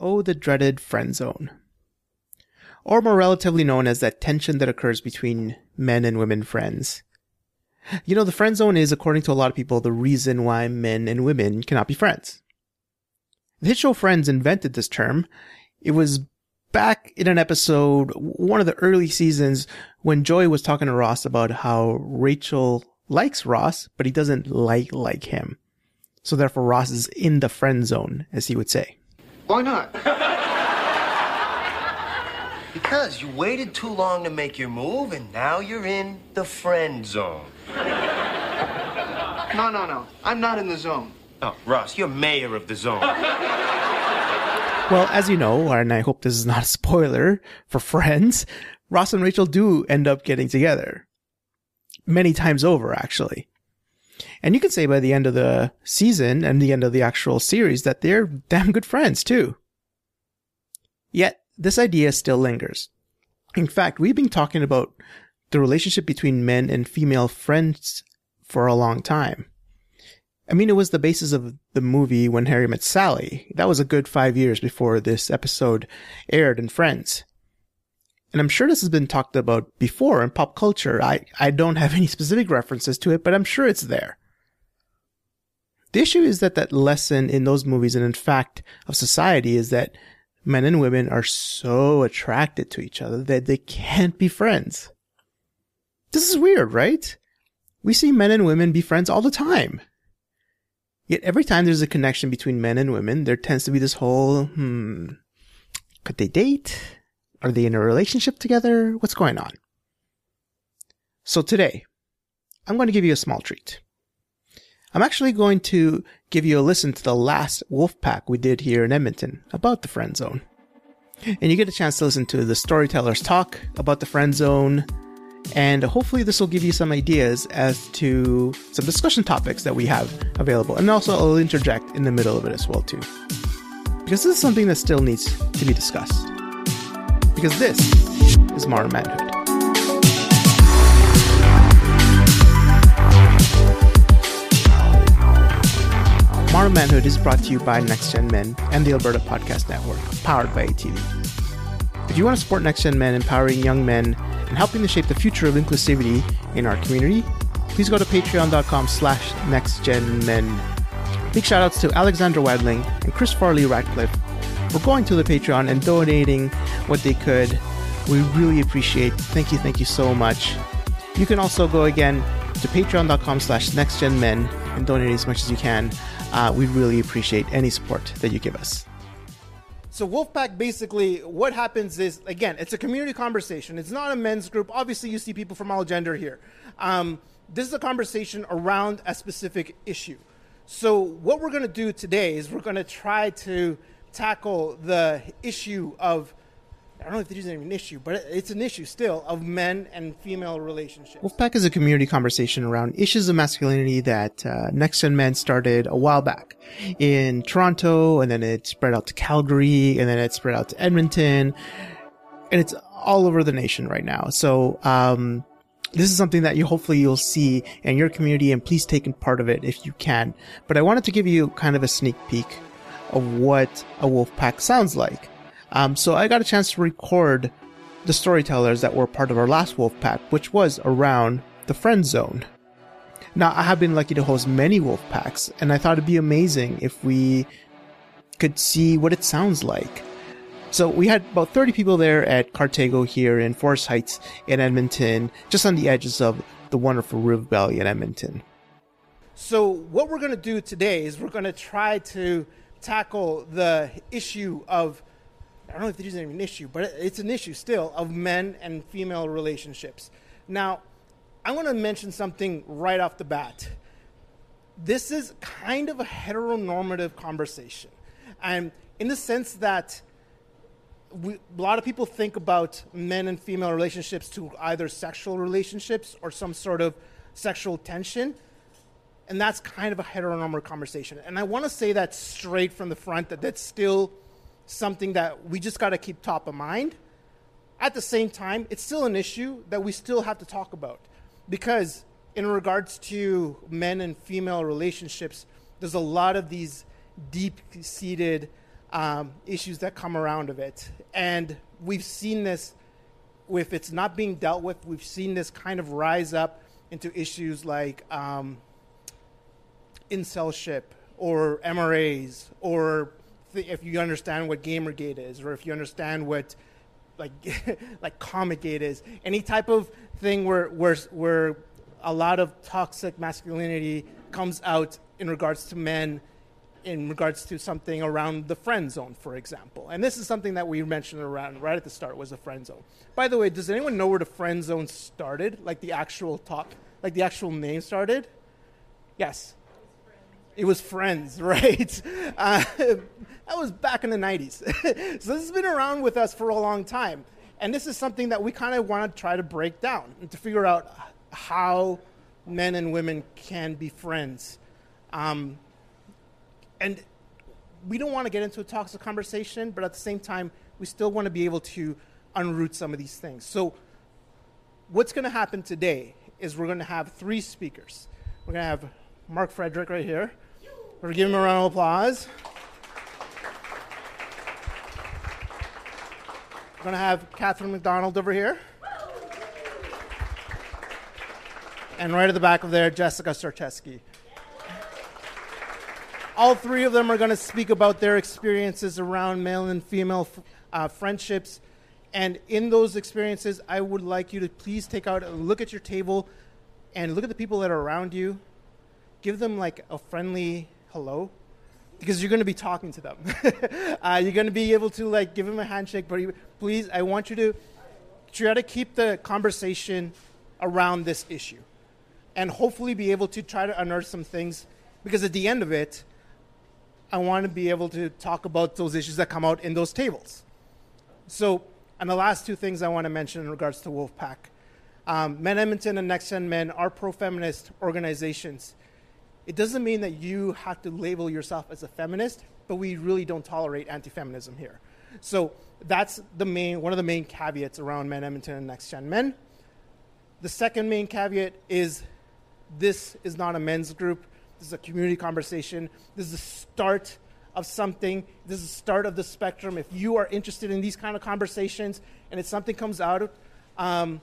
Oh, the dreaded friend zone. Or more relatively known as that tension that occurs between men and women friends. You know, the friend zone is, according to a lot of people, the reason why men and women cannot be friends. The hit show Friends invented this term. It was back in an episode, one of the early seasons, when Joey was talking to Ross about how Rachel likes Ross, but he doesn't like like him. So therefore Ross is in the friend zone, as he would say. Why not? because you waited too long to make your move, and now you're in the friend zone. No, no, no. I'm not in the zone. Oh, Ross, you're mayor of the zone. Well, as you know, and I hope this is not a spoiler for Friends, Ross and Rachel do end up getting together. Many times over, actually. And you can say by the end of the season and the end of the actual series that they're damn good friends, too. Yet, this idea still lingers. In fact, we've been talking about the relationship between men and female friends for a long time. I mean, it was the basis of the movie When Harry Met Sally. That was a good five years before this episode aired in Friends. And I'm sure this has been talked about before in pop culture. I, I don't have any specific references to it, but I'm sure it's there. The issue is that that lesson in those movies and in fact of society is that men and women are so attracted to each other that they can't be friends. This is weird, right? We see men and women be friends all the time. Yet every time there's a connection between men and women, there tends to be this whole, hmm, could they date? Are they in a relationship together? What's going on? So today, I'm going to give you a small treat. I'm actually going to give you a listen to the last Wolfpack we did here in Edmonton about the friend zone. And you get a chance to listen to the storytellers talk about the friend zone, and hopefully, this will give you some ideas as to some discussion topics that we have available. And also, I'll interject in the middle of it as well, too. Because this is something that still needs to be discussed. Because this is modern manhood. Modern Manhood is brought to you by Next Gen Men and the Alberta Podcast Network, powered by ATV. If you want to support Next Gen Men empowering young men and helping to shape the future of inclusivity in our community, please go to patreon.com slash nextgenmen. Big shoutouts to Alexandra Wadling and Chris Farley Ratcliffe for going to the Patreon and donating what they could. We really appreciate. Thank you, thank you so much. You can also go again to patreon.com slash nextgenmen and donate as much as you can. Uh, we really appreciate any support that you give us. So Wolfpack basically what happens is again it's a community conversation. It's not a men's group. Obviously, you see people from all gender here. Um, this is a conversation around a specific issue. So what we're going to do today is we're going to try to tackle the issue of I don't know if there's even an issue, but it's an issue still of men and female relationships. Wolfpack is a community conversation around issues of masculinity that uh, Next Gen Men started a while back in Toronto, and then it spread out to Calgary, and then it spread out to Edmonton, and it's all over the nation right now. So, um, this is something that you hopefully you'll see in your community, and please take part of it if you can. But I wanted to give you kind of a sneak peek of what a Wolfpack sounds like. Um, so I got a chance to record the storytellers that were part of our last wolf pack, which was around the friend zone. Now, I have been lucky to host many wolf packs, and I thought it'd be amazing if we could see what it sounds like. So we had about 30 people there at Cartago here in Forest Heights in Edmonton, just on the edges of the wonderful River Valley in Edmonton. So what we're going to do today is we're going to try to tackle the issue of I don't know if there's even an issue, but it's an issue still of men and female relationships. Now, I want to mention something right off the bat. This is kind of a heteronormative conversation. And in the sense that we, a lot of people think about men and female relationships to either sexual relationships or some sort of sexual tension. And that's kind of a heteronormative conversation. And I want to say that straight from the front that that's still something that we just got to keep top of mind. At the same time, it's still an issue that we still have to talk about because, in regards to men and female relationships, there's a lot of these deep seated um, issues that come around of it. And we've seen this, if it's not being dealt with, we've seen this kind of rise up into issues like um, incelship or MRAs, or th- if you understand what Gamergate is, or if you understand what like like Comicgate is, any type of thing where where where a lot of toxic masculinity comes out in regards to men in regards to something around the friend zone, for example. And this is something that we mentioned around right at the start was the friend zone. By the way, does anyone know where the friend zone started? Like the actual talk, like the actual name started? Yes. It was Friends, right? Uh, that was back in the 90s. so this has been around with us for a long time. And this is something that we kind of want to try to break down and to figure out how men and women can be friends. Um, and we don't want to get into a toxic conversation, but at the same time, we still want to be able to unroot some of these things. So, what's going to happen today is we're going to have three speakers. We're going to have Mark Frederick right here. We're to give him a round of applause. We're going to have Catherine McDonald over here. And right at the back of there, Jessica Sarcheski. All three of them are going to speak about their experiences around male and female uh, friendships. And in those experiences, I would like you to please take out a look at your table and look at the people that are around you. Give them like a friendly hello because you're going to be talking to them. uh, you're going to be able to like give them a handshake, but please, I want you to try to keep the conversation around this issue and hopefully be able to try to unearth some things because at the end of it, I want to be able to talk about those issues that come out in those tables. So, and the last two things I want to mention in regards to Wolfpack. Um, Men Edmonton and Next Gen Men are pro feminist organizations. It doesn't mean that you have to label yourself as a feminist, but we really don't tolerate anti feminism here. So, that's the main, one of the main caveats around Men Edmonton and Next Gen Men. The second main caveat is this is not a men's group. This is a community conversation. This is the start of something. This is the start of the spectrum. If you are interested in these kind of conversations and if something comes out um,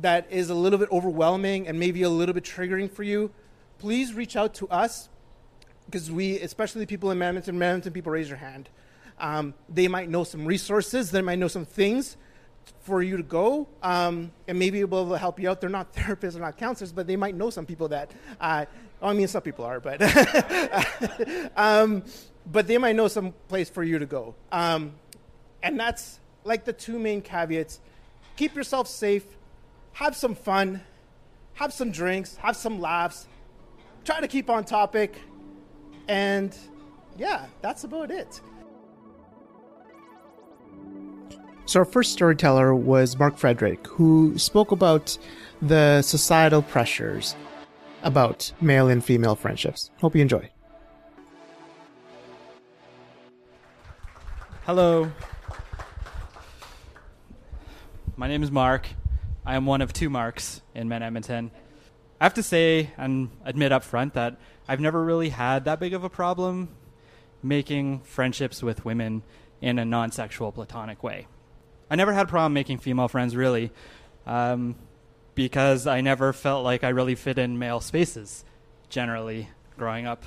that is a little bit overwhelming and maybe a little bit triggering for you, please reach out to us because we, especially people in Edmonton, Edmonton people raise your hand. Um, they might know some resources, they might know some things for you to go um, and maybe to help you out. They're not therapists or not counselors, but they might know some people that uh, I mean, some people are, but um, but they might know some place for you to go. Um, and that's like the two main caveats: keep yourself safe, have some fun, have some drinks, have some laughs, try to keep on topic, and yeah, that's about it. So, our first storyteller was Mark Frederick, who spoke about the societal pressures about male and female friendships. Hope you enjoy. Hello. My name is Mark. I am one of two Marks in Men Edmonton. I have to say and admit up front that I've never really had that big of a problem making friendships with women in a non sexual platonic way. I never had a problem making female friends, really. Um, because I never felt like I really fit in male spaces generally growing up.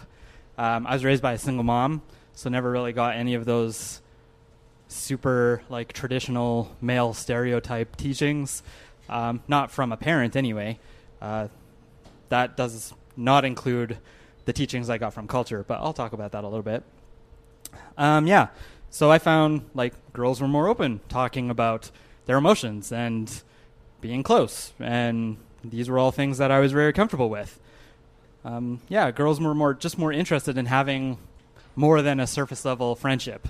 Um, I was raised by a single mom, so never really got any of those super like traditional male stereotype teachings. Um, not from a parent anyway. Uh, that does not include the teachings I got from culture, but I'll talk about that a little bit. Um, yeah, so I found like girls were more open talking about their emotions and being close, and these were all things that I was very comfortable with. Um, yeah, girls were more just more interested in having more than a surface level friendship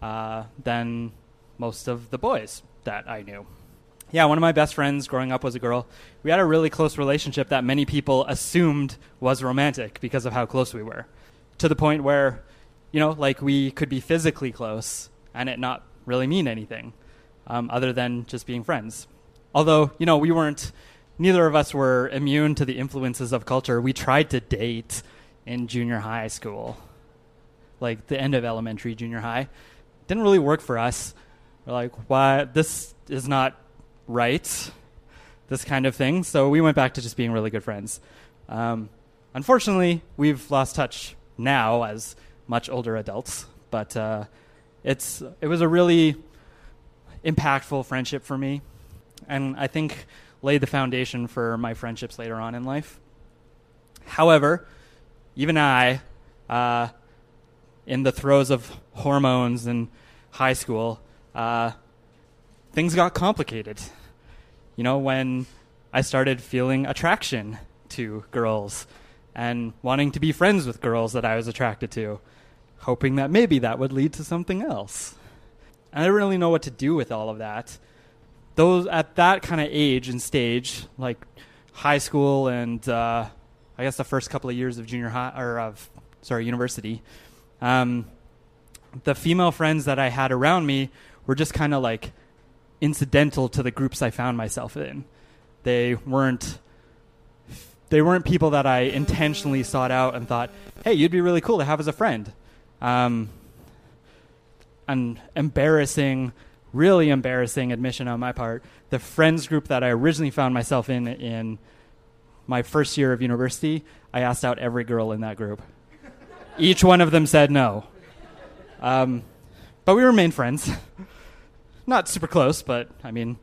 uh, than most of the boys that I knew. Yeah, one of my best friends growing up was a girl. We had a really close relationship that many people assumed was romantic because of how close we were. To the point where, you know, like we could be physically close and it not really mean anything um, other than just being friends. Although, you know, we weren't, neither of us were immune to the influences of culture. We tried to date in junior high school. like the end of elementary, junior high. Didn't really work for us. We're like, why? This is not right. This kind of thing. So we went back to just being really good friends. Um, unfortunately, we've lost touch now as much older adults, but uh, it's it was a really impactful friendship for me, and I think laid the foundation for my friendships later on in life. However, even I, uh, in the throes of hormones in high school, uh, things got complicated. You know, when I started feeling attraction to girls and wanting to be friends with girls that I was attracted to, hoping that maybe that would lead to something else. And I didn't really know what to do with all of that. Those at that kind of age and stage, like high school and uh, I guess the first couple of years of junior high or of sorry university, um, the female friends that I had around me were just kind of like incidental to the groups I found myself in. They weren't they weren't people that I intentionally sought out and thought, "Hey, you'd be really cool to have as a friend." Um, an embarrassing, really embarrassing admission on my part. The friends group that I originally found myself in in my first year of university, I asked out every girl in that group. Each one of them said no. Um, but we remained friends. Not super close, but I mean,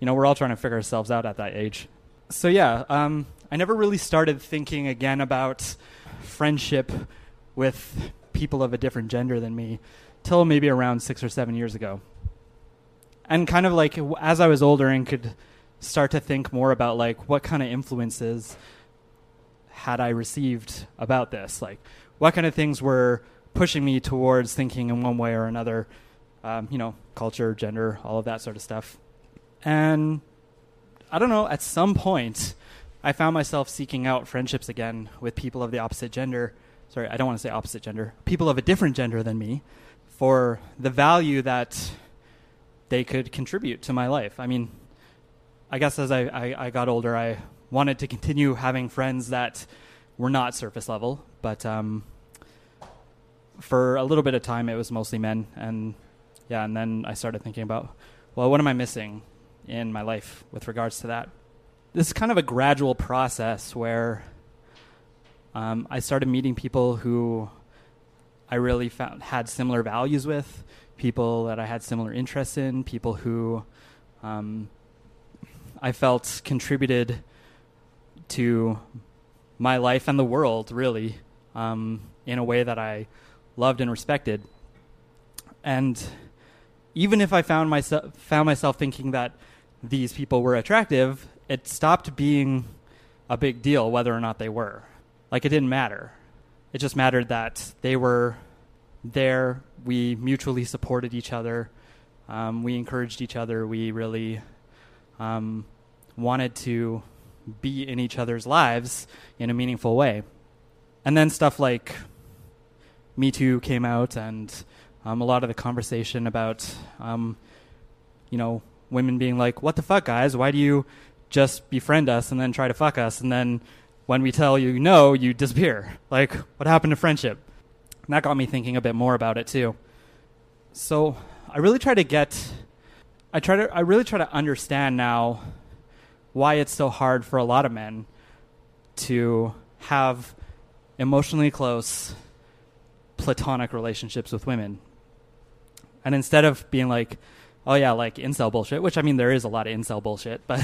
you know, we're all trying to figure ourselves out at that age. So yeah, um, I never really started thinking again about friendship with people of a different gender than me till maybe around six or seven years ago. And kind of like as I was older and could start to think more about like what kind of influences had I received about this, like what kind of things were pushing me towards thinking in one way or another, um, you know, culture, gender, all of that sort of stuff. And I don't know, at some point, I found myself seeking out friendships again with people of the opposite gender. Sorry, I don't want to say opposite gender, people of a different gender than me, for the value that they could contribute to my life. I mean, I guess as I, I, I, got older, I wanted to continue having friends that were not surface level, but um, for a little bit of time, it was mostly men. And yeah, and then I started thinking about, well, what am I missing in my life with regards to that? This is kind of a gradual process where um, I started meeting people who I really found had similar values with, people that I had similar interests in, people who um, I felt contributed to my life and the world, really, um, in a way that I loved and respected. And even if I found myself found myself thinking that these people were attractive, it stopped being a big deal whether or not they were. Like it didn't matter. It just mattered that they were there. We mutually supported each other. Um, we encouraged each other. We really um, wanted to be in each other's lives in a meaningful way. And then stuff like Me Too came out, and um, a lot of the conversation about, um, you know, women being like, "What the fuck, guys? Why do you just befriend us and then try to fuck us, and then when we tell you no, you disappear? Like, what happened to friendship?" And that got me thinking a bit more about it too. So I really try to get I try to I really try to understand now why it's so hard for a lot of men to have emotionally close platonic relationships with women. And instead of being like, oh yeah, like incel bullshit, which I mean there is a lot of incel bullshit, but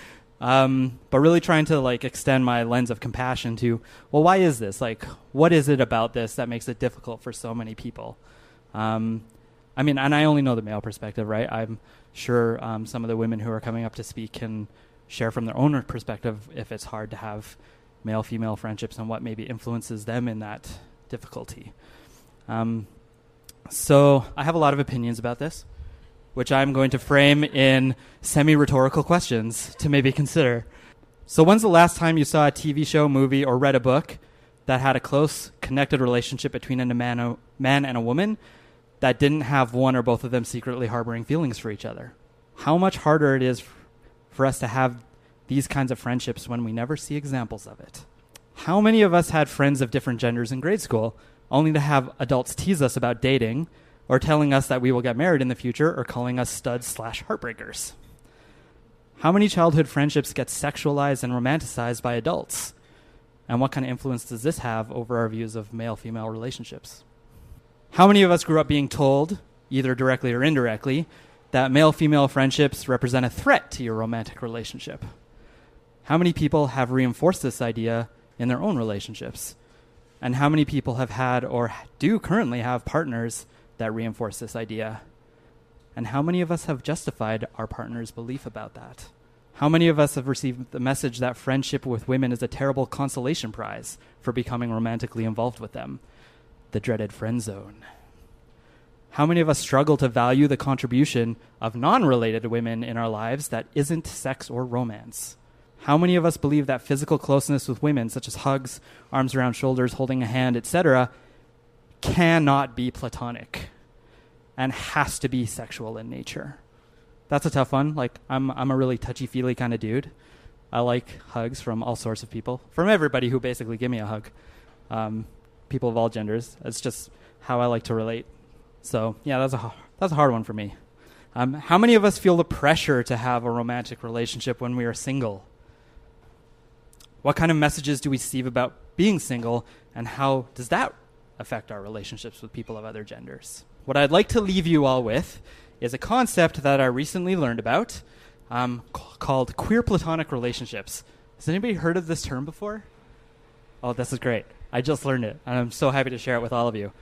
um, but really trying to like extend my lens of compassion to, well, why is this? Like, what is it about this that makes it difficult for so many people? Um, I mean, and I only know the male perspective, right? I'm sure um, some of the women who are coming up to speak can share from their own perspective if it's hard to have male female friendships and what maybe influences them in that difficulty. Um, so I have a lot of opinions about this, which I'm going to frame in semi rhetorical questions to maybe consider. So, when's the last time you saw a TV show, movie, or read a book that had a close, connected relationship between a man, man and a woman that didn't have one or both of them secretly harboring feelings for each other. How much harder it is for us to have these kinds of friendships when we never see examples of it. How many of us had friends of different genders in grade school only to have adults tease us about dating or telling us that we will get married in the future or calling us studs slash heartbreakers? How many childhood friendships get sexualized and romanticized by adults? And what kind of influence does this have over our views of male female relationships? How many of us grew up being told, either directly or indirectly, that male female friendships represent a threat to your romantic relationship? How many people have reinforced this idea in their own relationships? And how many people have had or do currently have partners that reinforce this idea? And how many of us have justified our partner's belief about that? How many of us have received the message that friendship with women is a terrible consolation prize for becoming romantically involved with them? The dreaded friend zone. How many of us struggle to value the contribution of non related women in our lives that isn't sex or romance? How many of us believe that physical closeness with women, such as hugs, arms around shoulders, holding a hand, etc., cannot be platonic and has to be sexual in nature? That's a tough one. Like, I'm, I'm a really touchy feely kind of dude. I like hugs from all sorts of people, from everybody who basically give me a hug. Um, people of all genders. It's just how I like to relate. So yeah, that's a that's a hard one for me. Um, how many of us feel the pressure to have a romantic relationship when we are single? What kind of messages do we receive about being single, and how does that affect our relationships with people of other genders? What I'd like to leave you all with is a concept that I recently learned about um, called queer platonic relationships. Has anybody heard of this term before? Oh, this is great. I just learned it, and I'm so happy to share it with all of you.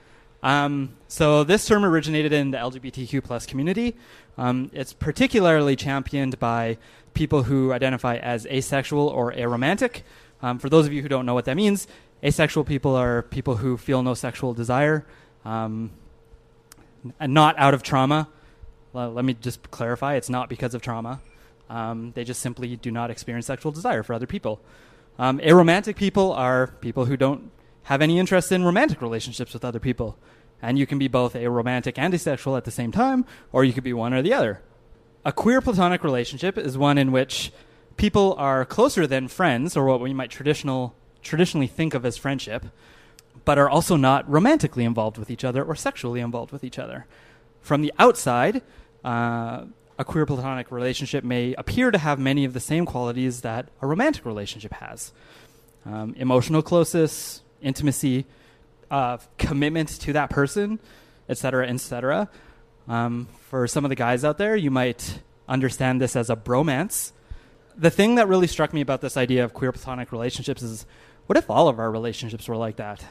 Um, so this term originated in the LGBTQ plus community. Um, it's particularly championed by people who identify as asexual or aromantic. Um, for those of you who don't know what that means, asexual people are people who feel no sexual desire, um, and not out of trauma. Well, let me just clarify: it's not because of trauma. Um, they just simply do not experience sexual desire for other people. Um, aromantic people are people who don't have any interest in romantic relationships with other people. And you can be both a romantic and asexual at the same time, or you could be one or the other. A queer platonic relationship is one in which people are closer than friends, or what we might traditional, traditionally think of as friendship, but are also not romantically involved with each other or sexually involved with each other. From the outside, uh, a queer platonic relationship may appear to have many of the same qualities that a romantic relationship has um, emotional closeness, intimacy, uh, commitment to that person, etc., cetera, et cetera. Um, for some of the guys out there, you might understand this as a bromance. The thing that really struck me about this idea of queer platonic relationships is what if all of our relationships were like that?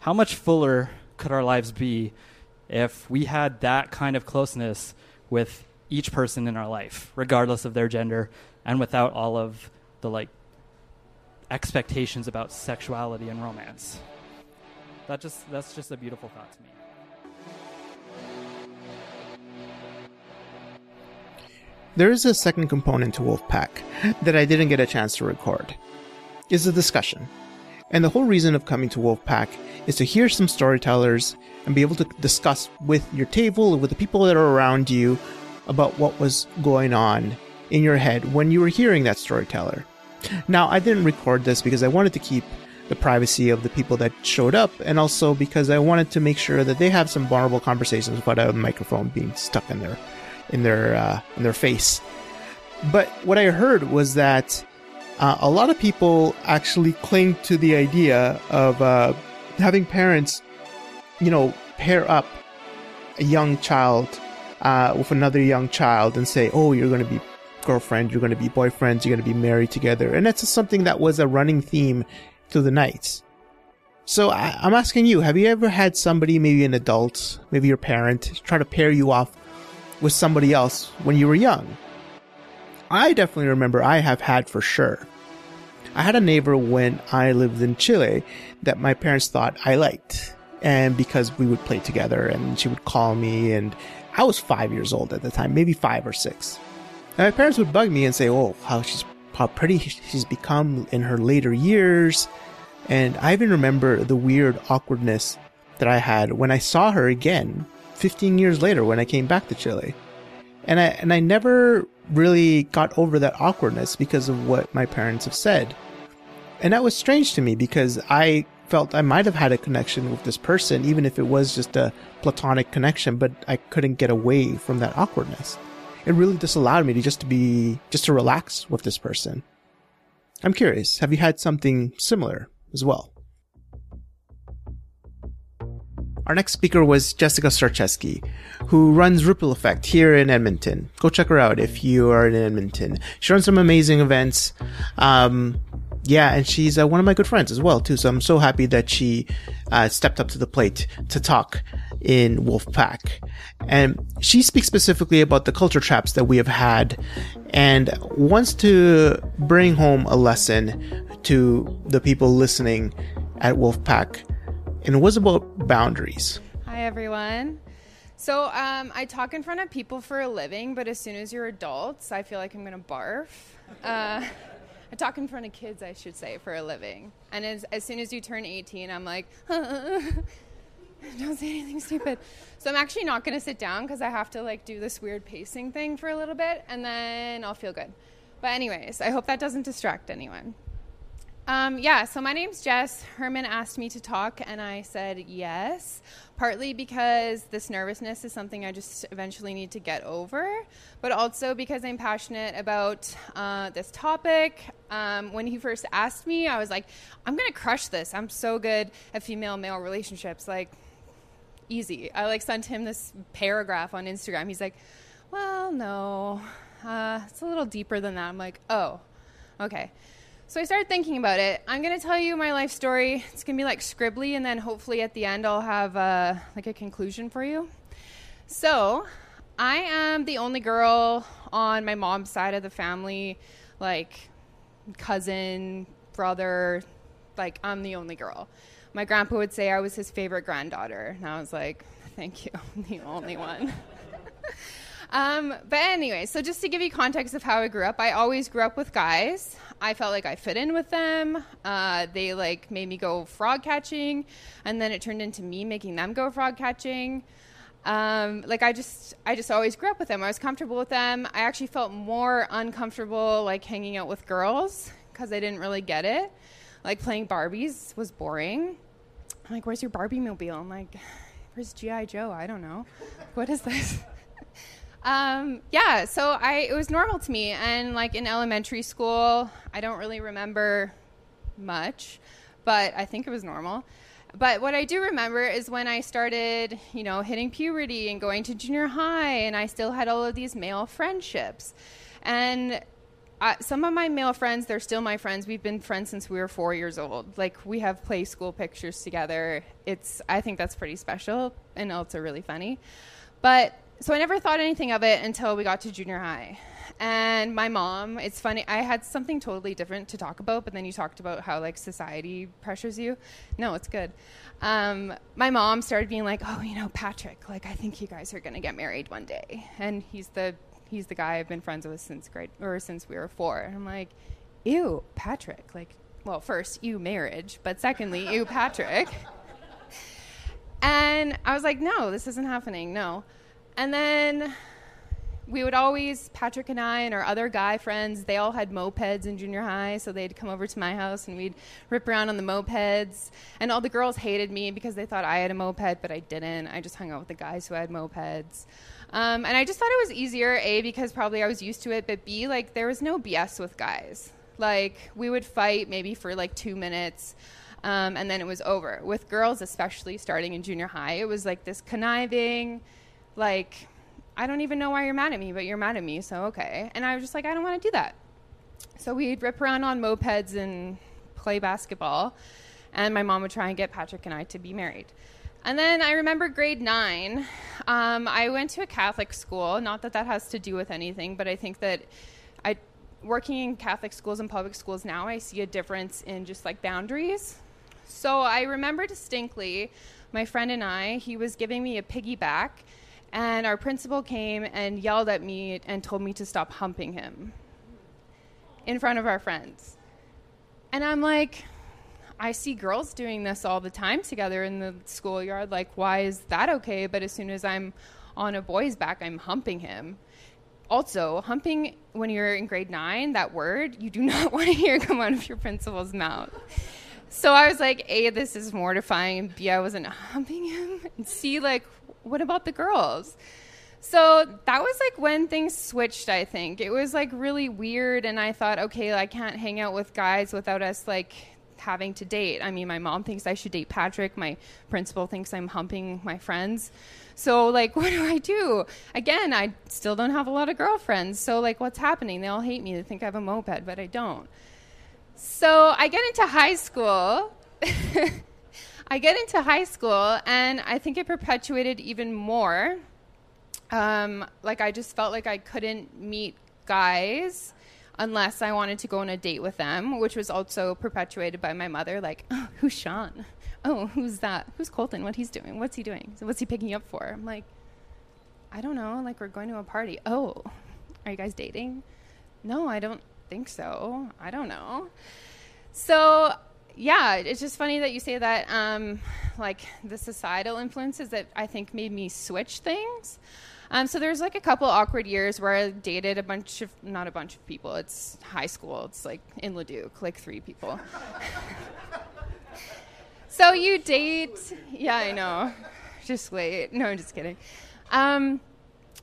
How much fuller could our lives be if we had that kind of closeness with each person in our life, regardless of their gender, and without all of the like expectations about sexuality and romance. That just that's just a beautiful thought to me. There is a second component to Wolfpack that I didn't get a chance to record. Is a discussion. And the whole reason of coming to Wolfpack is to hear some storytellers and be able to discuss with your table with the people that are around you about what was going on in your head when you were hearing that storyteller. Now, I didn't record this because I wanted to keep the privacy of the people that showed up, and also because I wanted to make sure that they have some vulnerable conversations without a microphone being stuck in their in their uh, in their face. But what I heard was that uh, a lot of people actually cling to the idea of uh, having parents, you know, pair up a young child uh, with another young child and say, "Oh, you're going to be girlfriend, you're going to be boyfriends, you're going to be married together," and that's something that was a running theme through the nights. So I, I'm asking you: Have you ever had somebody, maybe an adult, maybe your parent, try to pair you off with somebody else when you were young? I definitely remember I have had for sure. I had a neighbor when I lived in Chile that my parents thought I liked. And because we would play together and she would call me and I was five years old at the time, maybe five or six. And my parents would bug me and say, Oh, how she's how pretty she's become in her later years. And I even remember the weird awkwardness that I had when I saw her again 15 years later when I came back to Chile. And I and I never really got over that awkwardness because of what my parents have said. And that was strange to me because I felt I might have had a connection with this person, even if it was just a platonic connection, but I couldn't get away from that awkwardness. It really just allowed me to just to be, just to relax with this person. I'm curious, have you had something similar as well? Our next speaker was Jessica Starcheski, who runs Ripple Effect here in Edmonton. Go check her out if you are in Edmonton. She runs some amazing events. Um, yeah, and she's uh, one of my good friends as well too. So I'm so happy that she uh, stepped up to the plate to talk in Wolfpack, and she speaks specifically about the culture traps that we have had, and wants to bring home a lesson to the people listening at Wolfpack, and it was about boundaries. Hi everyone. So um, I talk in front of people for a living, but as soon as you're adults, I feel like I'm gonna barf. Uh, I talk in front of kids, I should say, for a living. And as, as soon as you turn 18, I'm like, don't say anything stupid. So I'm actually not going to sit down because I have to like do this weird pacing thing for a little bit, and then I'll feel good. But anyways, I hope that doesn't distract anyone. Um, yeah, so my name's Jess. Herman asked me to talk, and I said yes, partly because this nervousness is something I just eventually need to get over, but also because I'm passionate about uh, this topic. Um, when he first asked me, I was like, I'm going to crush this. I'm so good at female male relationships. Like, easy. I like sent him this paragraph on Instagram. He's like, well, no, uh, it's a little deeper than that. I'm like, oh, okay. So I started thinking about it. I'm going to tell you my life story. It's going to be like scribbly, and then hopefully at the end I'll have uh, like a conclusion for you. So I am the only girl on my mom's side of the family, like cousin, brother, like I'm the only girl. My grandpa would say I was his favorite granddaughter, and I was like, thank you, I'm the only one. Um, but anyway, so just to give you context of how I grew up, I always grew up with guys. I felt like I fit in with them. Uh, they like made me go frog catching, and then it turned into me making them go frog catching. Um, like I just, I just always grew up with them. I was comfortable with them. I actually felt more uncomfortable like hanging out with girls because I didn't really get it. Like playing Barbies was boring. I'm like, where's your Barbie mobile? I'm like, where's GI Joe? I don't know. What is this? Um, yeah, so I it was normal to me, and like in elementary school, I don't really remember much, but I think it was normal. But what I do remember is when I started, you know, hitting puberty and going to junior high, and I still had all of these male friendships, and uh, some of my male friends, they're still my friends. We've been friends since we were four years old. Like we have play school pictures together. It's I think that's pretty special and also really funny. But so I never thought anything of it until we got to junior high. And my mom, it's funny, I had something totally different to talk about, but then you talked about how like society pressures you. No, it's good. Um, my mom started being like, "Oh, you know, Patrick, like I think you guys are gonna get married one day." And he's the he's the guy I've been friends with since grade or since we were four. And I'm like, "Ew, Patrick!" Like, well, first, ew, marriage, but secondly, ew, Patrick. and I was like, "No, this isn't happening. No." And then we would always, Patrick and I and our other guy friends, they all had mopeds in junior high, so they'd come over to my house and we'd rip around on the mopeds. And all the girls hated me because they thought I had a moped, but I didn't. I just hung out with the guys who had mopeds. Um, and I just thought it was easier, A, because probably I was used to it, but B, like, there was no BS with guys. Like, we would fight maybe for like two minutes. Um, and then it was over. With girls, especially starting in junior high, it was like this conniving, like, I don't even know why you're mad at me, but you're mad at me, so okay. And I was just like, I don't want to do that. So we'd rip around on mopeds and play basketball, and my mom would try and get Patrick and I to be married. And then I remember grade nine, um, I went to a Catholic school. Not that that has to do with anything, but I think that I, working in Catholic schools and public schools now, I see a difference in just like boundaries. So I remember distinctly my friend and I, he was giving me a piggyback and our principal came and yelled at me and told me to stop humping him in front of our friends. And I'm like, I see girls doing this all the time together in the schoolyard. Like, why is that okay? But as soon as I'm on a boy's back, I'm humping him. Also, humping when you're in grade nine, that word, you do not want to hear come out of your principal's mouth. So I was like, A, this is mortifying, and B, I wasn't humping him, and C, like, what about the girls? So that was like when things switched, I think. It was like really weird, and I thought, okay, I can't hang out with guys without us like having to date. I mean, my mom thinks I should date Patrick, my principal thinks I'm humping my friends. So, like, what do I do? Again, I still don't have a lot of girlfriends. So, like, what's happening? They all hate me. They think I have a moped, but I don't. So, I get into high school. I get into high school, and I think it perpetuated even more um, like I just felt like I couldn't meet guys unless I wanted to go on a date with them, which was also perpetuated by my mother. Like, oh, who's Sean? Oh, who's that? Who's Colton? What he's doing? What's he doing? What's he picking up for? I'm like, I don't know. Like, we're going to a party. Oh, are you guys dating? No, I don't think so. I don't know. So yeah, it's just funny that you say that. Um, like the societal influences that I think made me switch things. Um, so there's like a couple awkward years where I dated a bunch of, not a bunch of people, it's high school, it's like in Leduc, like three people. so you date, yeah, I know. Just wait. No, I'm just kidding. Um,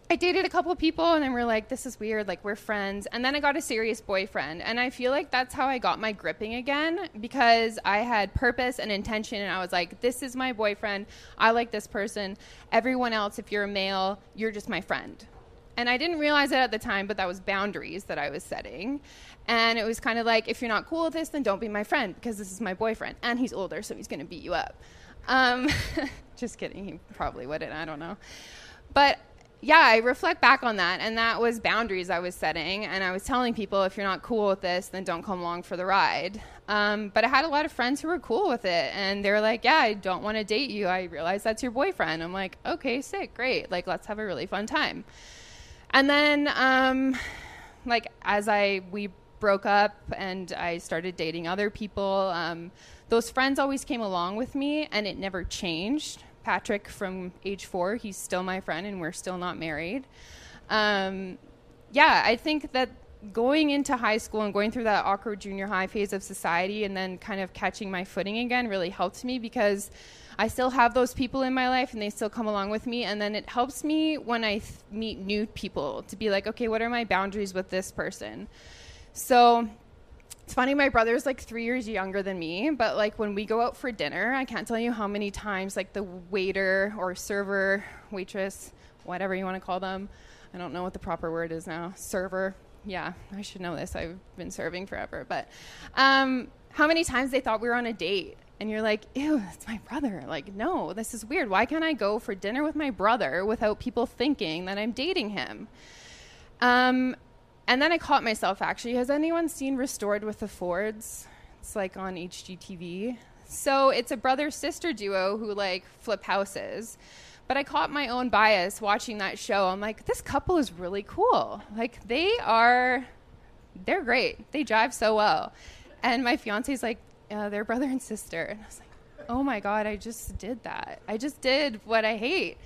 I dated a couple of people and then we're like, this is weird, like we're friends. And then I got a serious boyfriend. And I feel like that's how I got my gripping again because I had purpose and intention and I was like, this is my boyfriend. I like this person. Everyone else, if you're a male, you're just my friend. And I didn't realize it at the time, but that was boundaries that I was setting. And it was kind of like, if you're not cool with this, then don't be my friend because this is my boyfriend. And he's older, so he's going to beat you up. Um, just kidding. He probably wouldn't. I don't know. But yeah, I reflect back on that, and that was boundaries I was setting, and I was telling people if you're not cool with this, then don't come along for the ride. Um, but I had a lot of friends who were cool with it, and they were like, "Yeah, I don't want to date you. I realize that's your boyfriend." I'm like, "Okay, sick, great. Like, let's have a really fun time." And then, um, like, as I we broke up and I started dating other people, um, those friends always came along with me, and it never changed Patrick from age four. He's still my friend, and we're still not married. Um, yeah, I think that going into high school and going through that awkward junior high phase of society and then kind of catching my footing again really helped me because I still have those people in my life and they still come along with me. And then it helps me when I th- meet new people to be like, okay, what are my boundaries with this person? So it's funny, my brother's like three years younger than me, but like when we go out for dinner, I can't tell you how many times like the waiter or server, waitress, whatever you want to call them, I don't know what the proper word is now, server. Yeah, I should know this. I've been serving forever. But um, how many times they thought we were on a date and you're like, ew, it's my brother. Like, no, this is weird. Why can't I go for dinner with my brother without people thinking that I'm dating him? Um, and then I caught myself actually. Has anyone seen Restored with the Fords? It's like on HGTV. So it's a brother sister duo who like flip houses. But I caught my own bias watching that show. I'm like, this couple is really cool. Like they are, they're great. They drive so well. And my fiance's like, uh, they're brother and sister. And I was like, oh my god, I just did that. I just did what I hate.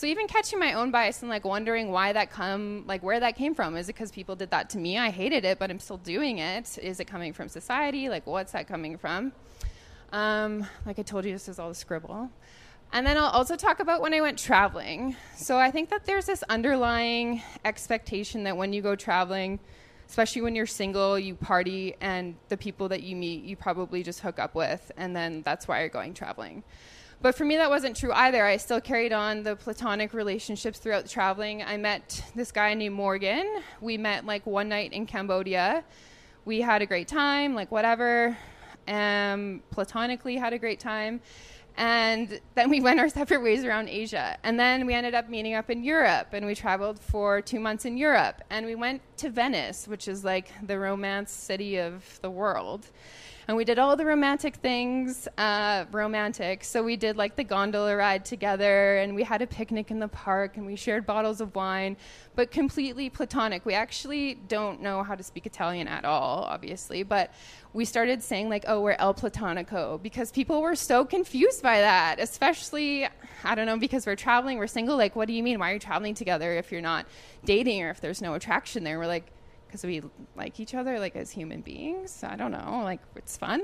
So even catching my own bias and like wondering why that come, like where that came from. Is it because people did that to me? I hated it, but I'm still doing it. Is it coming from society? Like what's that coming from? Um, like I told you, this is all the scribble. And then I'll also talk about when I went traveling. So I think that there's this underlying expectation that when you go traveling, especially when you're single, you party, and the people that you meet, you probably just hook up with, and then that's why you're going traveling. But for me, that wasn't true either. I still carried on the platonic relationships throughout the traveling. I met this guy named Morgan. We met like one night in Cambodia. We had a great time, like whatever. Um, platonically had a great time. And then we went our separate ways around Asia. And then we ended up meeting up in Europe. And we traveled for two months in Europe. And we went to Venice, which is like the romance city of the world and we did all the romantic things, uh, romantic. So we did like the gondola ride together, and we had a picnic in the park, and we shared bottles of wine, but completely platonic. We actually don't know how to speak Italian at all, obviously, but we started saying like, "Oh, we're El Platonico," because people were so confused by that, especially I don't know because we're traveling, we're single. Like, what do you mean? Why are you traveling together if you're not dating or if there's no attraction there? We're like because we like each other like as human beings. I don't know, like it's fun.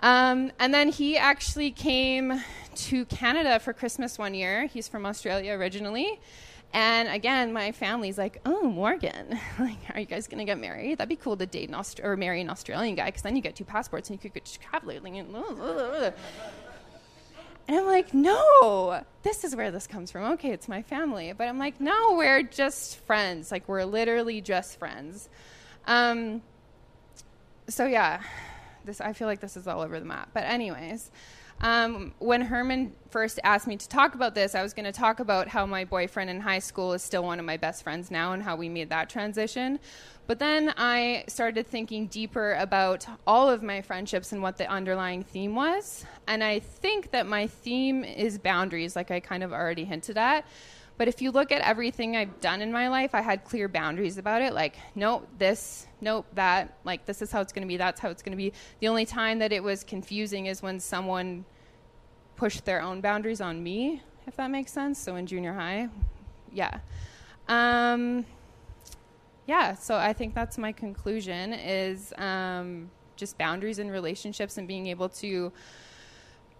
Um, and then he actually came to Canada for Christmas one year. He's from Australia originally. And again, my family's like, "Oh, Morgan, like, are you guys gonna get married? That'd be cool to date an Aust- or marry an Australian guy, because then you get two passports and you could go traveling." And I'm like, "No, this is where this comes from. Okay, it's my family." But I'm like, "No, we're just friends. Like, we're literally just friends." Um, so yeah, this I feel like this is all over the map. But anyways, um, when Hernan first asked me to talk about this, I was going to talk about how my boyfriend in high school is still one of my best friends now and how we made that transition. But then I started thinking deeper about all of my friendships and what the underlying theme was. And I think that my theme is boundaries, like I kind of already hinted at. But if you look at everything I've done in my life, I had clear boundaries about it. Like, nope, this, nope, that. Like, this is how it's going to be. That's how it's going to be. The only time that it was confusing is when someone pushed their own boundaries on me, if that makes sense. So in junior high, yeah. Um, yeah, so I think that's my conclusion is um, just boundaries in relationships and being able to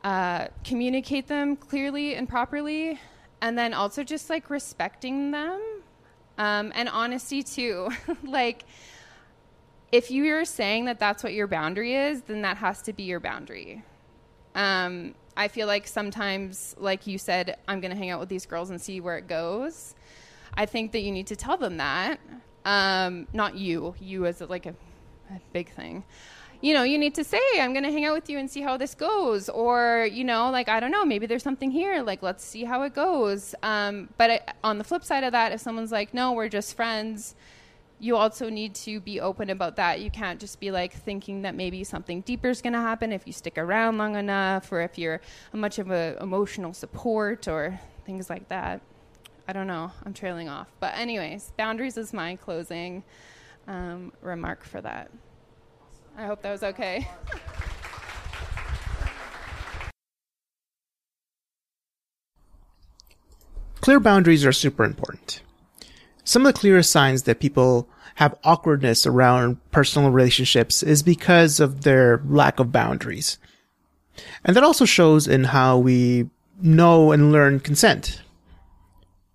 uh, communicate them clearly and properly and then also just like respecting them um, and honesty too. Like if you're saying that that's what your boundary is then that has to be your boundary. Um, i feel like sometimes like you said i'm going to hang out with these girls and see where it goes. I think that you need to tell them that. Um, not you you as like a, a big thing you know, you need to say, I'm going to hang out with you and see how this goes. Or, you know, like, I don't know, maybe there's something here. Like, let's see how it goes. Um, but I, on the flip side of that, if someone's like, no, we're just friends, you also need to be open about that. You can't just be like thinking that maybe something deeper is going to happen if you stick around long enough or if you're much of a emotional support or things like that. I don't know. I'm trailing off. But, anyways, boundaries is my closing um, remark for that. I hope that was okay. Clear boundaries are super important. Some of the clearest signs that people have awkwardness around personal relationships is because of their lack of boundaries. And that also shows in how we know and learn consent.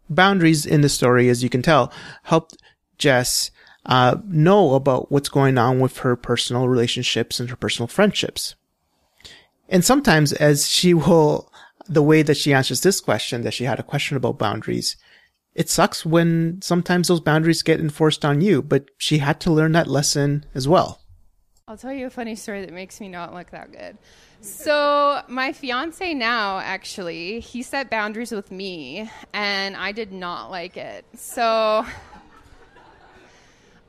Boundaries in the story, as you can tell, helped Jess uh, know about what's going on with her personal relationships and her personal friendships. And sometimes as she will, the way that she answers this question, that she had a question about boundaries, it sucks when sometimes those boundaries get enforced on you, but she had to learn that lesson as well. I'll tell you a funny story that makes me not look that good. So, my fiance now, actually, he set boundaries with me, and I did not like it. So,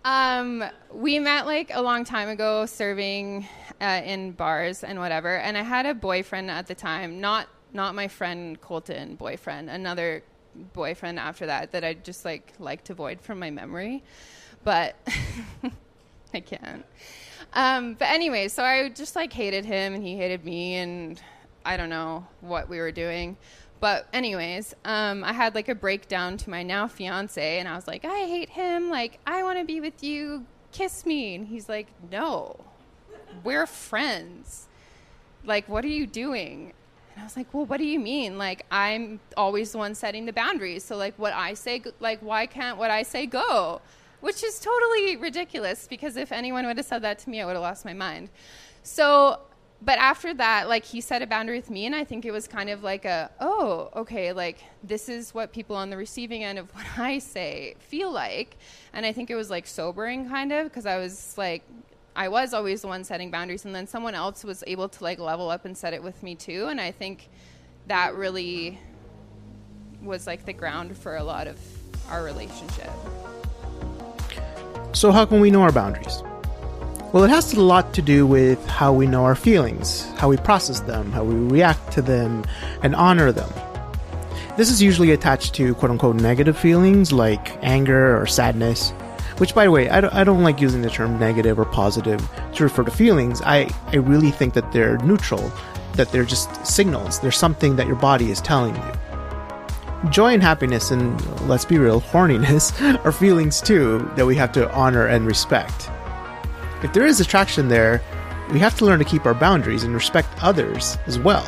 um, we met like a long time ago serving uh, in bars and whatever, and I had a boyfriend at the time, not not my friend Colton boyfriend, another boyfriend after that that I just like like to avoid from my memory, but I can't. Um, but anyway, so I just like hated him and he hated me and I don't know what we were doing. But anyways, um, I had like a breakdown to my now fiance, and I was like, I hate him. Like, I want to be with you. Kiss me. And he's like, No, we're friends. Like, what are you doing? And I was like, Well, what do you mean? Like, I'm always the one setting the boundaries. So, like, what I say, like, why can't what I say go? Which is totally ridiculous because if anyone would have said that to me, I would have lost my mind. So but after that, like he set a boundary with me, and I think it was kind of like a, oh, okay, like this is what people on the receiving end of what I say feel like, and I think it was like sobering, kind of, because I was like, I was always the one setting boundaries, and then someone else was able to like level up and set it with me too, and I think that really was like the ground for a lot of our relationship. So, how can we know our boundaries? Well, it has a lot to do with how we know our feelings, how we process them, how we react to them, and honor them. This is usually attached to quote unquote negative feelings like anger or sadness, which, by the way, I don't, I don't like using the term negative or positive to refer to feelings. I, I really think that they're neutral, that they're just signals. They're something that your body is telling you. Joy and happiness, and let's be real, horniness, are feelings too that we have to honor and respect if there is attraction there, we have to learn to keep our boundaries and respect others as well.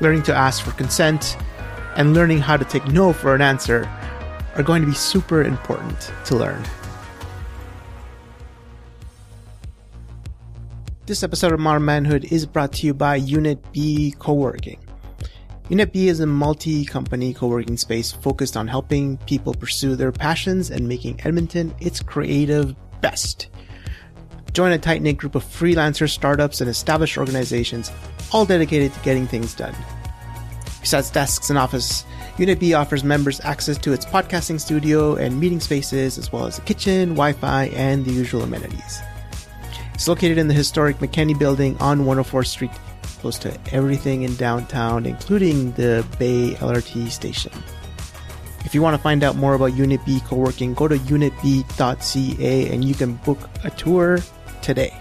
Learning to ask for consent and learning how to take no for an answer are going to be super important to learn. This episode of Modern Manhood is brought to you by Unit B Co-working. Unit B is a multi-company co-working space focused on helping people pursue their passions and making Edmonton its creative best. Join a tight-knit group of freelancers, startups, and established organizations, all dedicated to getting things done. Besides desks and office, Unit B offers members access to its podcasting studio and meeting spaces, as well as a kitchen, Wi Fi, and the usual amenities. It's located in the historic McKenney building on 104th Street, close to everything in downtown, including the Bay LRT station. If you want to find out more about Unit B co working, go to unitb.ca and you can book a tour today.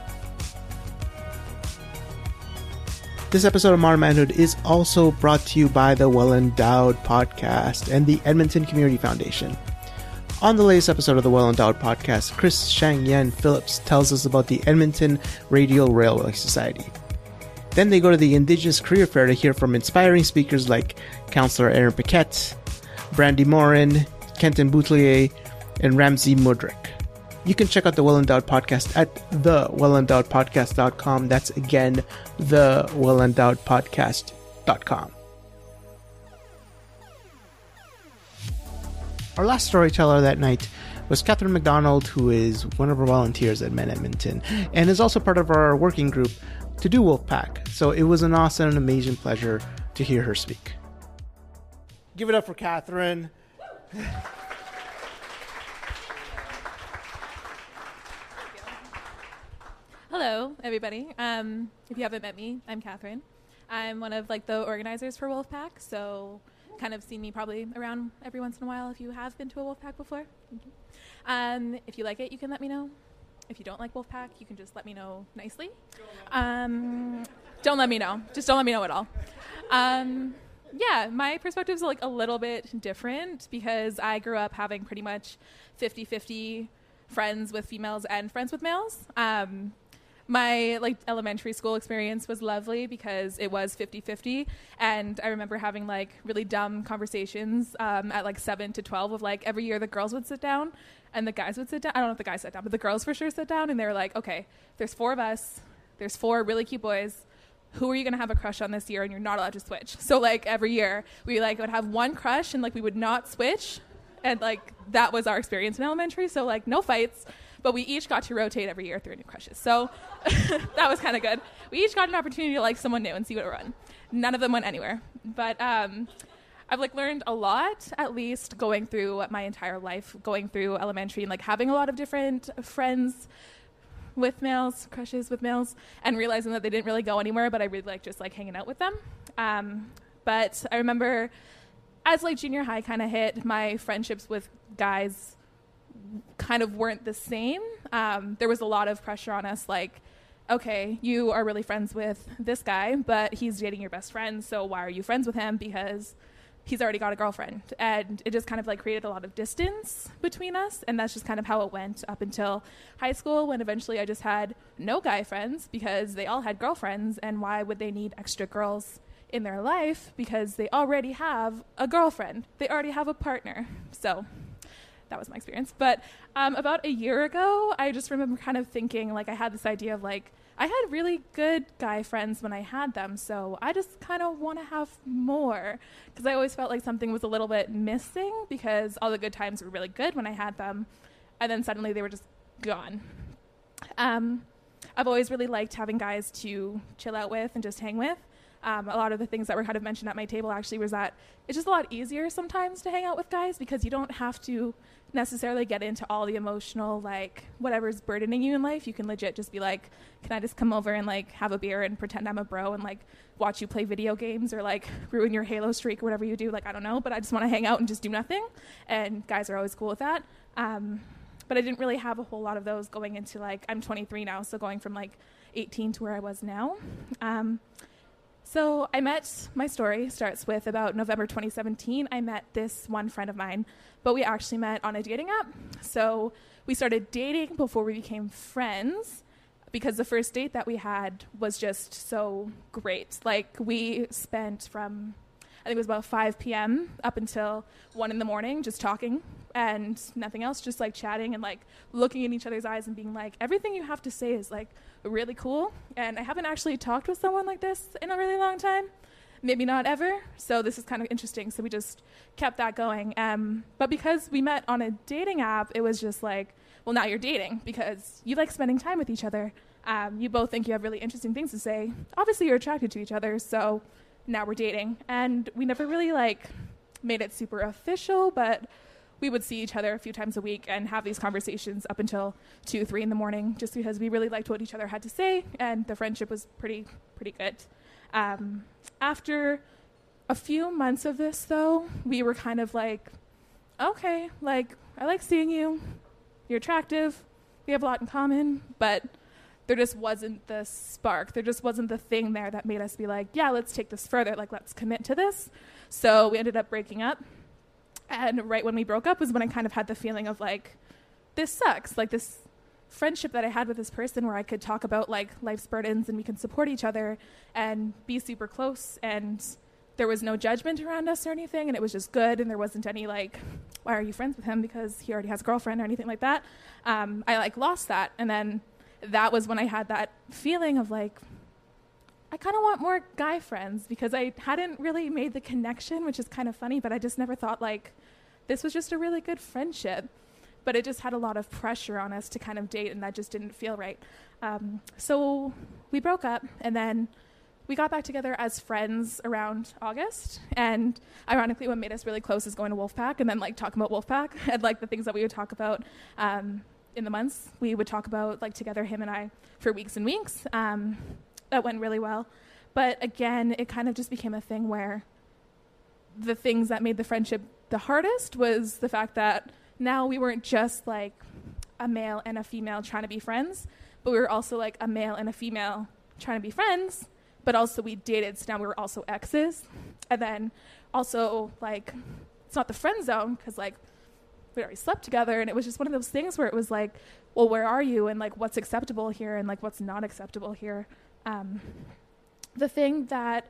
This episode of Modern Manhood is also brought to you by the Well Endowed Podcast and the Edmonton Community Foundation. On the latest episode of the Well Endowed Podcast, Chris Chang-Yen Phillips tells us about the Edmonton Radial Railway Society. Then they go to the Indigenous Career Fair to hear from inspiring speakers like Councillor Aaron Paquette, Brandy Morin, Kenton Boutelier, and Ramsey Mudrick. You can check out the Well Endowed Podcast at thewellendowedpodcast.com. That's again, thewellendowedpodcast.com. Our last storyteller that night was Catherine McDonald, who is one of our volunteers at Men Edmonton and is also part of our working group to do Wolfpack. So it was an awesome and amazing pleasure to hear her speak. Give it up for Catherine. Hello, everybody. Um, if you haven't met me, I'm Catherine. I'm one of like the organizers for Wolfpack, so kind of seen me probably around every once in a while if you have been to a Wolfpack before. Um, if you like it, you can let me know. If you don't like Wolfpack, you can just let me know nicely. Um, don't let me know. Just don't let me know at all. Um, yeah, my perspective is like a little bit different because I grew up having pretty much 50 50 friends with females and friends with males. Um, my like elementary school experience was lovely because it was 50-50 and i remember having like really dumb conversations um, at like 7 to 12 of like every year the girls would sit down and the guys would sit down. I don't know if the guys sat down but the girls for sure sit down and they were like okay there's four of us. There's four really cute boys. Who are you going to have a crush on this year? And you're not allowed to switch. So like every year we like would have one crush and like we would not switch. And like that was our experience in elementary. So like no fights but we each got to rotate every year through new crushes. So that was kind of good. We each got an opportunity to like someone new and see what it run. None of them went anywhere, but um, I've like learned a lot, at least going through my entire life, going through elementary and like having a lot of different friends with males, crushes with males, and realizing that they didn't really go anywhere, but I really like just like hanging out with them. Um, but I remember as like junior high kind of hit, my friendships with guys kind of weren't the same. Um, there was a lot of pressure on us, like, okay, you are really friends with this guy, but he's dating your best friend, so why are you friends with him? Because he's already got a girlfriend. And it just kind of like created a lot of distance between us. And that's just kind of how it went up until high school, when eventually I just had no guy friends because they all had girlfriends. And why would they need extra girls in their life? Because they already have a girlfriend, they already have a partner. So that was my experience. But um, about a year ago, I just remember kind of thinking like I had this idea of like I had really good guy friends when I had them, so I just kind of want to have more because I always felt like something was a little bit missing because all the good times were really good when I had them, and then suddenly they were just gone. Um, I've always really liked having guys to chill out with and just hang with. Um, a lot of the things that were kind of mentioned at my table actually was that it's just a lot easier sometimes to hang out with guys because you don't have to necessarily get into all the emotional like whatever's burdening you in life. You can legit just be like can i just come over and like have a beer and pretend i'm a bro and like watch you play video games or like ruin your halo streak or whatever you do like i don't know but i just want to hang out and just do nothing and guys are always cool with that. Um, but i didn't really have a whole lot of those going into like i'm 23 now so going from like 18 to where i was now. Um, so I met, my story starts with about November 2017. I met this one friend of mine, but we actually met on a dating app. So we started dating before we became friends. because the first date that we had was just so great. Like we spent from think it was about 5 p.m. up until 1 in the morning just talking and nothing else, just like chatting and like looking in each other's eyes and being like, everything you have to say is like really cool. And I haven't actually talked with someone like this in a really long time. Maybe not ever. So this is kind of interesting. So we just kept that going. Um, but because we met on a dating app, it was just like, well, now you're dating because you like spending time with each other. Um, you both think you have really interesting things to say. Obviously, you're attracted to each other. So now we're dating. And we never really like made it super official, but we would see each other a few times a week and have these conversations up until two, three in the morning, just because we really liked what each other had to say, and the friendship was pretty, pretty good. Um, after a few months of this, though, we were kind of like, okay, like I like seeing you, you're attractive, we have a lot in common, but there just wasn't the spark. There just wasn't the thing there that made us be like, yeah, let's take this further. Like, let's commit to this. So we ended up breaking up. And right when we broke up was when I kind of had the feeling of like, this sucks. Like this friendship that I had with this person where I could talk about like life's burdens and we can support each other and be super close and there was no judgment around us or anything and it was just good and there wasn't any like why are you friends with him because he already has a girlfriend or anything like that um, i like lost that and then that was when i had that feeling of like I kind of want more guy friends because I hadn't really made the connection, which is kind of funny, but I just never thought like this was just a really good friendship. But it just had a lot of pressure on us to kind of date, and that just didn't feel right. Um, so we broke up, and then we got back together as friends around August. And ironically, what made us really close is going to Wolfpack and then like talking about Wolfpack and like the things that we would talk about um, in the months. We would talk about like together, him and I, for weeks and weeks. Um, that went really well. But again, it kind of just became a thing where the things that made the friendship the hardest was the fact that now we weren't just like a male and a female trying to be friends, but we were also like a male and a female trying to be friends, but also we dated, so now we were also exes. And then also, like, it's not the friend zone because, like, we already slept together, and it was just one of those things where it was like, well, where are you, and like, what's acceptable here, and like, what's not acceptable here. Um, the thing that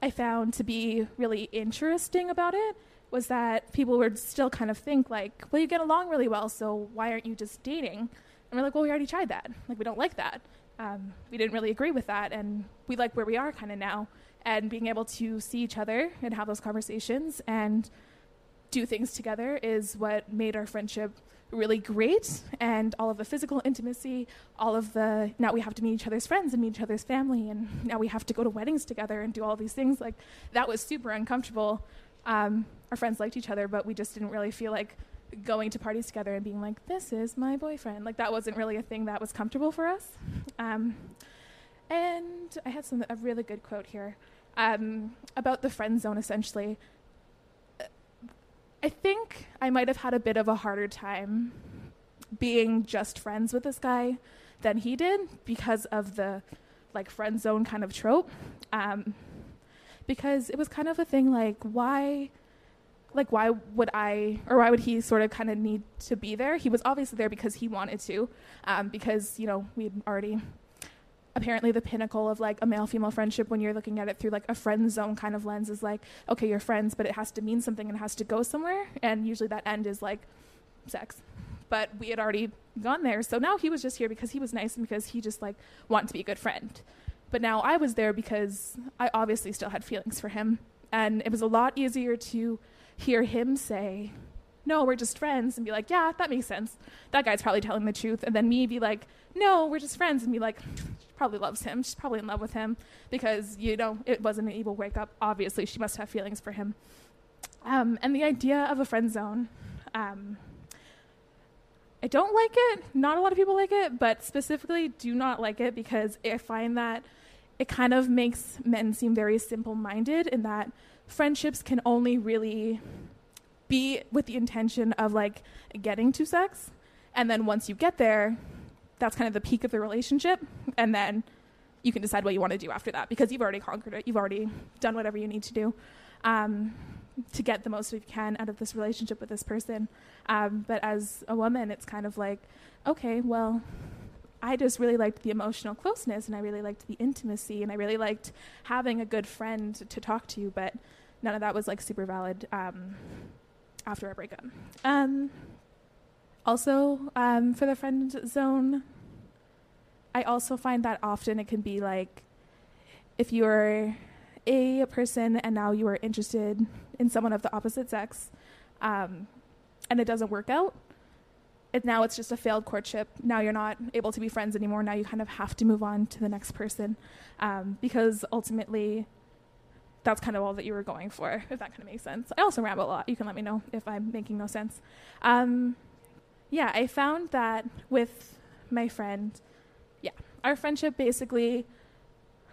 I found to be really interesting about it was that people would still kind of think like, well, you get along really well, so why aren't you just dating? And we're like, well, we already tried that. Like, we don't like that. Um, we didn't really agree with that, and we like where we are kind of now. And being able to see each other and have those conversations and do things together is what made our friendship really great. And all of the physical intimacy all of the now we have to meet each other's friends and meet each other's family and now we have to go to weddings together and do all these things. Like that was super uncomfortable. Um, our friends liked each other but we just didn't really feel like going to parties together and being like this is my boyfriend. Like that wasn't really a thing that was comfortable for us. Um, and i had some a really good quote here um, about the friend zone essentially I think I might have had a bit of a harder time being just friends with this guy than he did because of the like friend zone kind of trope. Um, because it was kind of a thing like why like why would I or why would he sort of kind of need to be there? He was obviously there because he wanted to, um, because you know we'd already apparently the pinnacle of like a male female friendship when you're looking at it through like a friend zone kind of lens is like okay you're friends but it has to mean something and it has to go somewhere. And usually that end is like sex. But we had already gone there. So now he was just here because he was nice and because he just like wanted to be a good friend. But now i was there because i obviously still had feelings for him. And it was a lot easier to hear him say no, we're just friends, and be like, yeah, that makes sense. That guy's probably telling the truth. And then me be like, no, we're just friends, and be like, she probably loves him. She's probably in love with him because, you know, it wasn't an evil wake up. Obviously, she must have feelings for him. Um, and the idea of a friend zone, um, I don't like it. Not a lot of people like it, but specifically do not like it because I find that it kind of makes men seem very simple minded in that friendships can only really be with the intention of like getting to sex. And then once you get there, that's kind of the peak of the relationship. And then you can decide what you want to do after that because you've already conquered it. You've already done whatever you need to do um, to get the most you can out of this relationship with this person. Um, but as a woman, it's kind of like, okay, well, I just really liked the emotional closeness and I really liked the intimacy and I really liked having a good friend to talk to, but none of that was like super valid um, after our breakup. Um, also, um, for the friend zone, I also find that often it can be like if you're a person and now you are interested in someone of the opposite sex um, and it doesn't work out, it, now it's just a failed courtship. Now you're not able to be friends anymore. Now you kind of have to move on to the next person um, because ultimately that's kind of all that you were going for, if that kind of makes sense. I also ramble a lot. You can let me know if I'm making no sense. Um, yeah, I found that with my friend, yeah, our friendship basically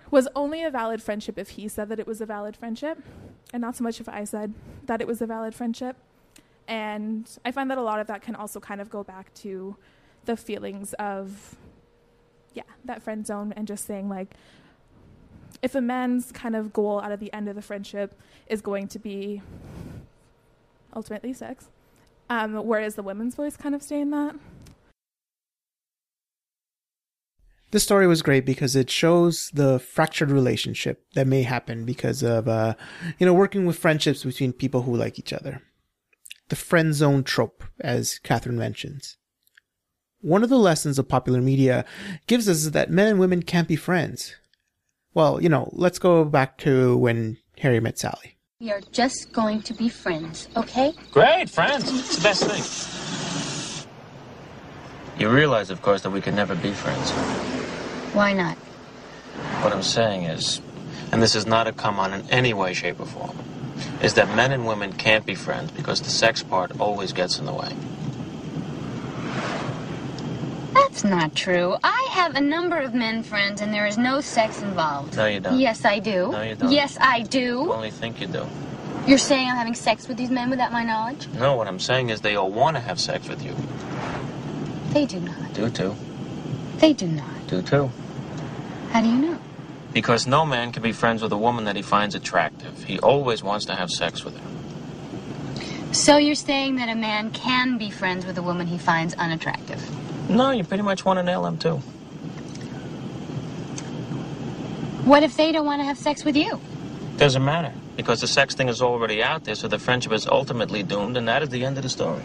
was only a valid friendship if he said that it was a valid friendship, and not so much if I said that it was a valid friendship. And I find that a lot of that can also kind of go back to the feelings of, yeah, that friend zone and just saying, like, if a man's kind of goal out of the end of the friendship is going to be ultimately sex, um, whereas the women's voice kind of stay in that. This story was great because it shows the fractured relationship that may happen because of, uh, you know, working with friendships between people who like each other. The friend zone trope, as Catherine mentions. One of the lessons of popular media gives us is that men and women can't be friends. Well, you know, let's go back to when Harry met Sally. We are just going to be friends, okay? Great, friends. It's the best thing. You realize, of course, that we could never be friends. Why not? What I'm saying is, and this is not a come on in any way, shape, or form, is that men and women can't be friends because the sex part always gets in the way. That's not true. I have a number of men friends and there is no sex involved. No, you don't. Yes, I do. No, you don't. Yes, I You do. only think you do. You're saying I'm having sex with these men without my knowledge? No, what I'm saying is they all want to have sex with you. They do not. Do too. They do not. Do too. How do you know? Because no man can be friends with a woman that he finds attractive. He always wants to have sex with her. So you're saying that a man can be friends with a woman he finds unattractive? No, you pretty much want to nail him too. What if they don't want to have sex with you? Doesn't matter. Because the sex thing is already out there, so the friendship is ultimately doomed, and that is the end of the story.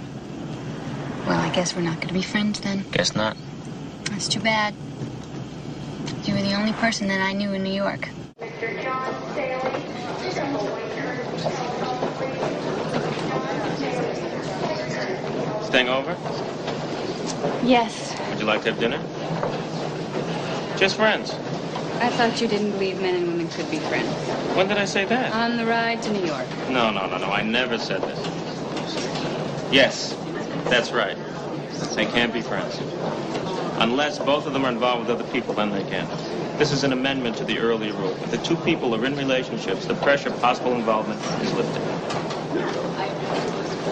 Well, I guess we're not going to be friends then. Guess not. That's too bad. You were the only person that I knew in New York. mr Staying over? Yes. Would you like to have dinner? Just friends. I thought you didn't believe men and women could be friends. When did I say that? On the ride to New York. No, no, no, no. I never said this. Yes, that's right. They can't be friends. Unless both of them are involved with other people, then they can. This is an amendment to the earlier rule. If the two people are in relationships, the pressure of possible involvement is lifted.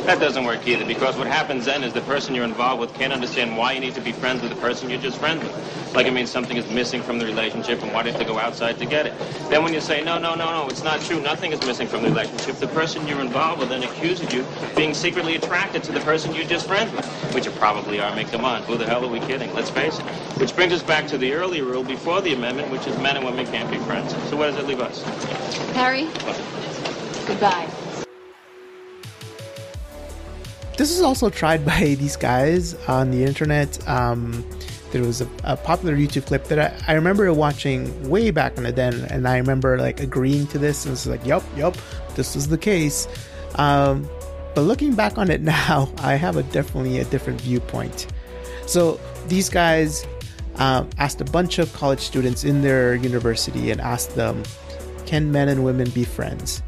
That doesn't work either, because what happens then is the person you're involved with can't understand why you need to be friends with the person you're just friends with. Like it means something is missing from the relationship and why do you have to go outside to get it? Then when you say, no, no, no, no, it's not true, nothing is missing from the relationship, the person you're involved with then accuses you of being secretly attracted to the person you're just friends with, which you probably are. Make come on, who the hell are we kidding? Let's face it. Which brings us back to the earlier rule before the amendment, which is men and women can't be friends. So where does it leave us? Harry, goodbye. This is also tried by these guys on the internet. Um, there was a, a popular YouTube clip that I, I remember watching way back in the day, and I remember like agreeing to this, and it's like, "Yup, yup, this is the case." Um, but looking back on it now, I have a definitely a different viewpoint. So these guys um, asked a bunch of college students in their university and asked them, "Can men and women be friends?"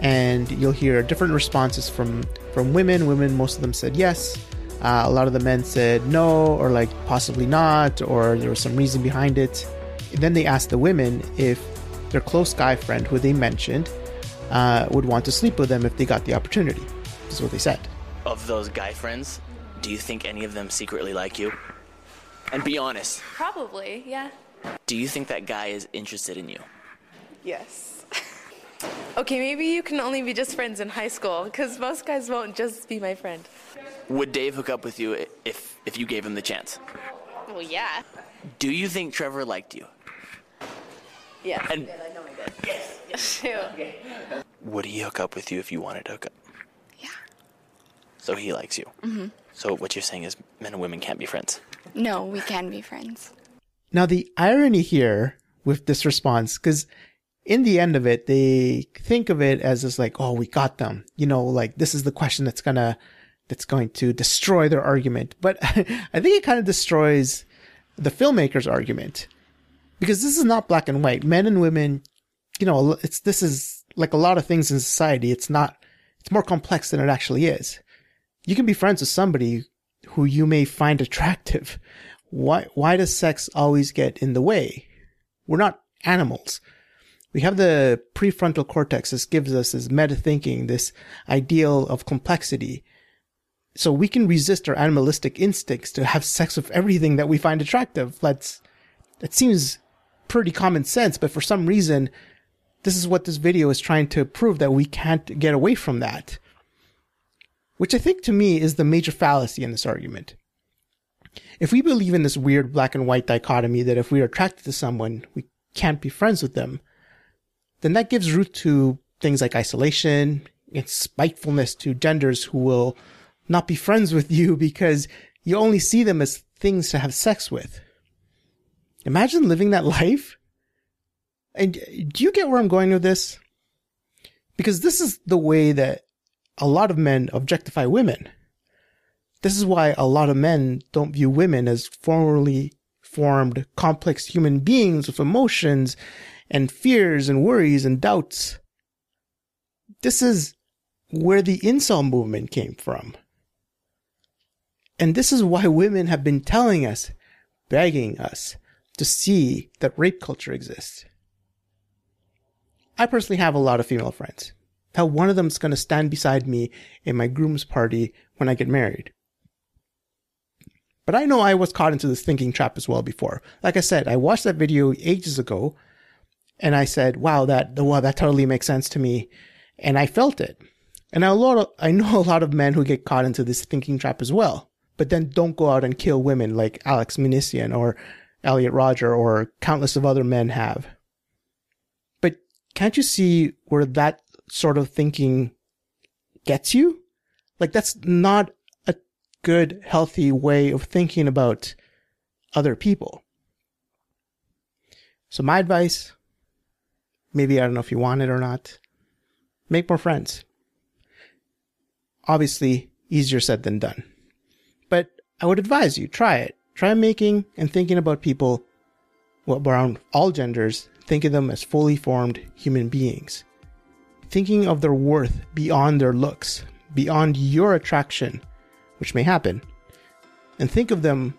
And you'll hear different responses from from women. Women, most of them said yes. Uh, a lot of the men said no, or like possibly not, or there was some reason behind it. And then they asked the women if their close guy friend, who they mentioned, uh, would want to sleep with them if they got the opportunity. This is what they said. Of those guy friends, do you think any of them secretly like you? And be honest, Probably, yeah. do you think that guy is interested in you? Yes. Okay, maybe you can only be just friends in high school, because most guys won't just be my friend. Would Dave hook up with you if if you gave him the chance? Well, yeah. Do you think Trevor liked you? Yeah. And- I know I did. Yes. Yes. Would he hook up with you if you wanted to hook up? Yeah. So he likes you. hmm So what you're saying is men and women can't be friends. No, we can be friends. Now, the irony here with this response, because in the end of it, they think of it as just like, oh, we got them. You know, like this is the question that's gonna, that's going to destroy their argument. But I think it kind of destroys the filmmaker's argument because this is not black and white. Men and women, you know, it's, this is like a lot of things in society. It's not, it's more complex than it actually is. You can be friends with somebody who you may find attractive. Why, why does sex always get in the way? We're not animals. We have the prefrontal cortex. This gives us this meta thinking, this ideal of complexity. So we can resist our animalistic instincts to have sex with everything that we find attractive. That's, that seems pretty common sense, but for some reason, this is what this video is trying to prove that we can't get away from that. Which I think to me is the major fallacy in this argument. If we believe in this weird black and white dichotomy that if we are attracted to someone, we can't be friends with them, then that gives root to things like isolation and spitefulness to genders who will not be friends with you because you only see them as things to have sex with. Imagine living that life. And do you get where I'm going with this? Because this is the way that a lot of men objectify women. This is why a lot of men don't view women as formally formed, complex human beings with emotions and fears and worries and doubts. This is where the incel movement came from. And this is why women have been telling us, begging us to see that rape culture exists. I personally have a lot of female friends. How one of them's going to stand beside me in my groom's party when I get married. But I know I was caught into this thinking trap as well before. Like I said, I watched that video ages ago and I said, wow, that, wow, that totally makes sense to me. And I felt it. And a lot of, I know a lot of men who get caught into this thinking trap as well, but then don't go out and kill women like Alex Minassian or Elliot Rodger or countless of other men have. But can't you see where that sort of thinking gets you? Like that's not a good, healthy way of thinking about other people. So my advice, maybe I don't know if you want it or not, make more friends. Obviously, easier said than done. But I would advise you, try it. Try making and thinking about people well, around all genders, think of them as fully formed human beings. Thinking of their worth beyond their looks, beyond your attraction, which may happen, and think of them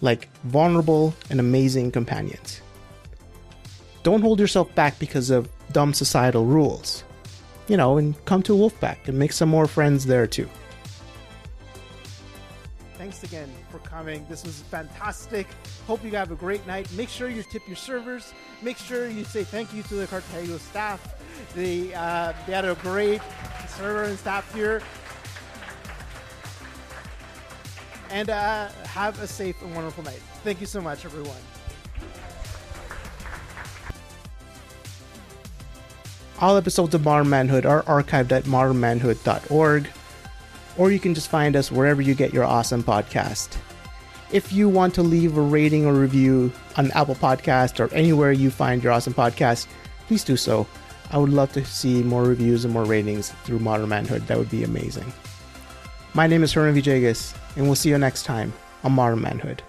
like vulnerable and amazing companions. Don't hold yourself back because of dumb societal rules. You know, and come to Wolfpack and make some more friends there too. Thanks again for coming. This was fantastic. Hope you have a great night. Make sure you tip your servers. Make sure you say thank you to the Cartago staff. They, uh, they had a great server and staff here. And uh, have a safe and wonderful night. Thank you so much, everyone. All episodes of Modern Manhood are archived at modernmanhood.org, or you can just find us wherever you get your awesome podcast. If you want to leave a rating or review on Apple Podcast or anywhere you find your awesome podcast, please do so. I would love to see more reviews and more ratings through Modern Manhood. That would be amazing. My name is Hernan Villegas, and we'll see you next time on Modern Manhood.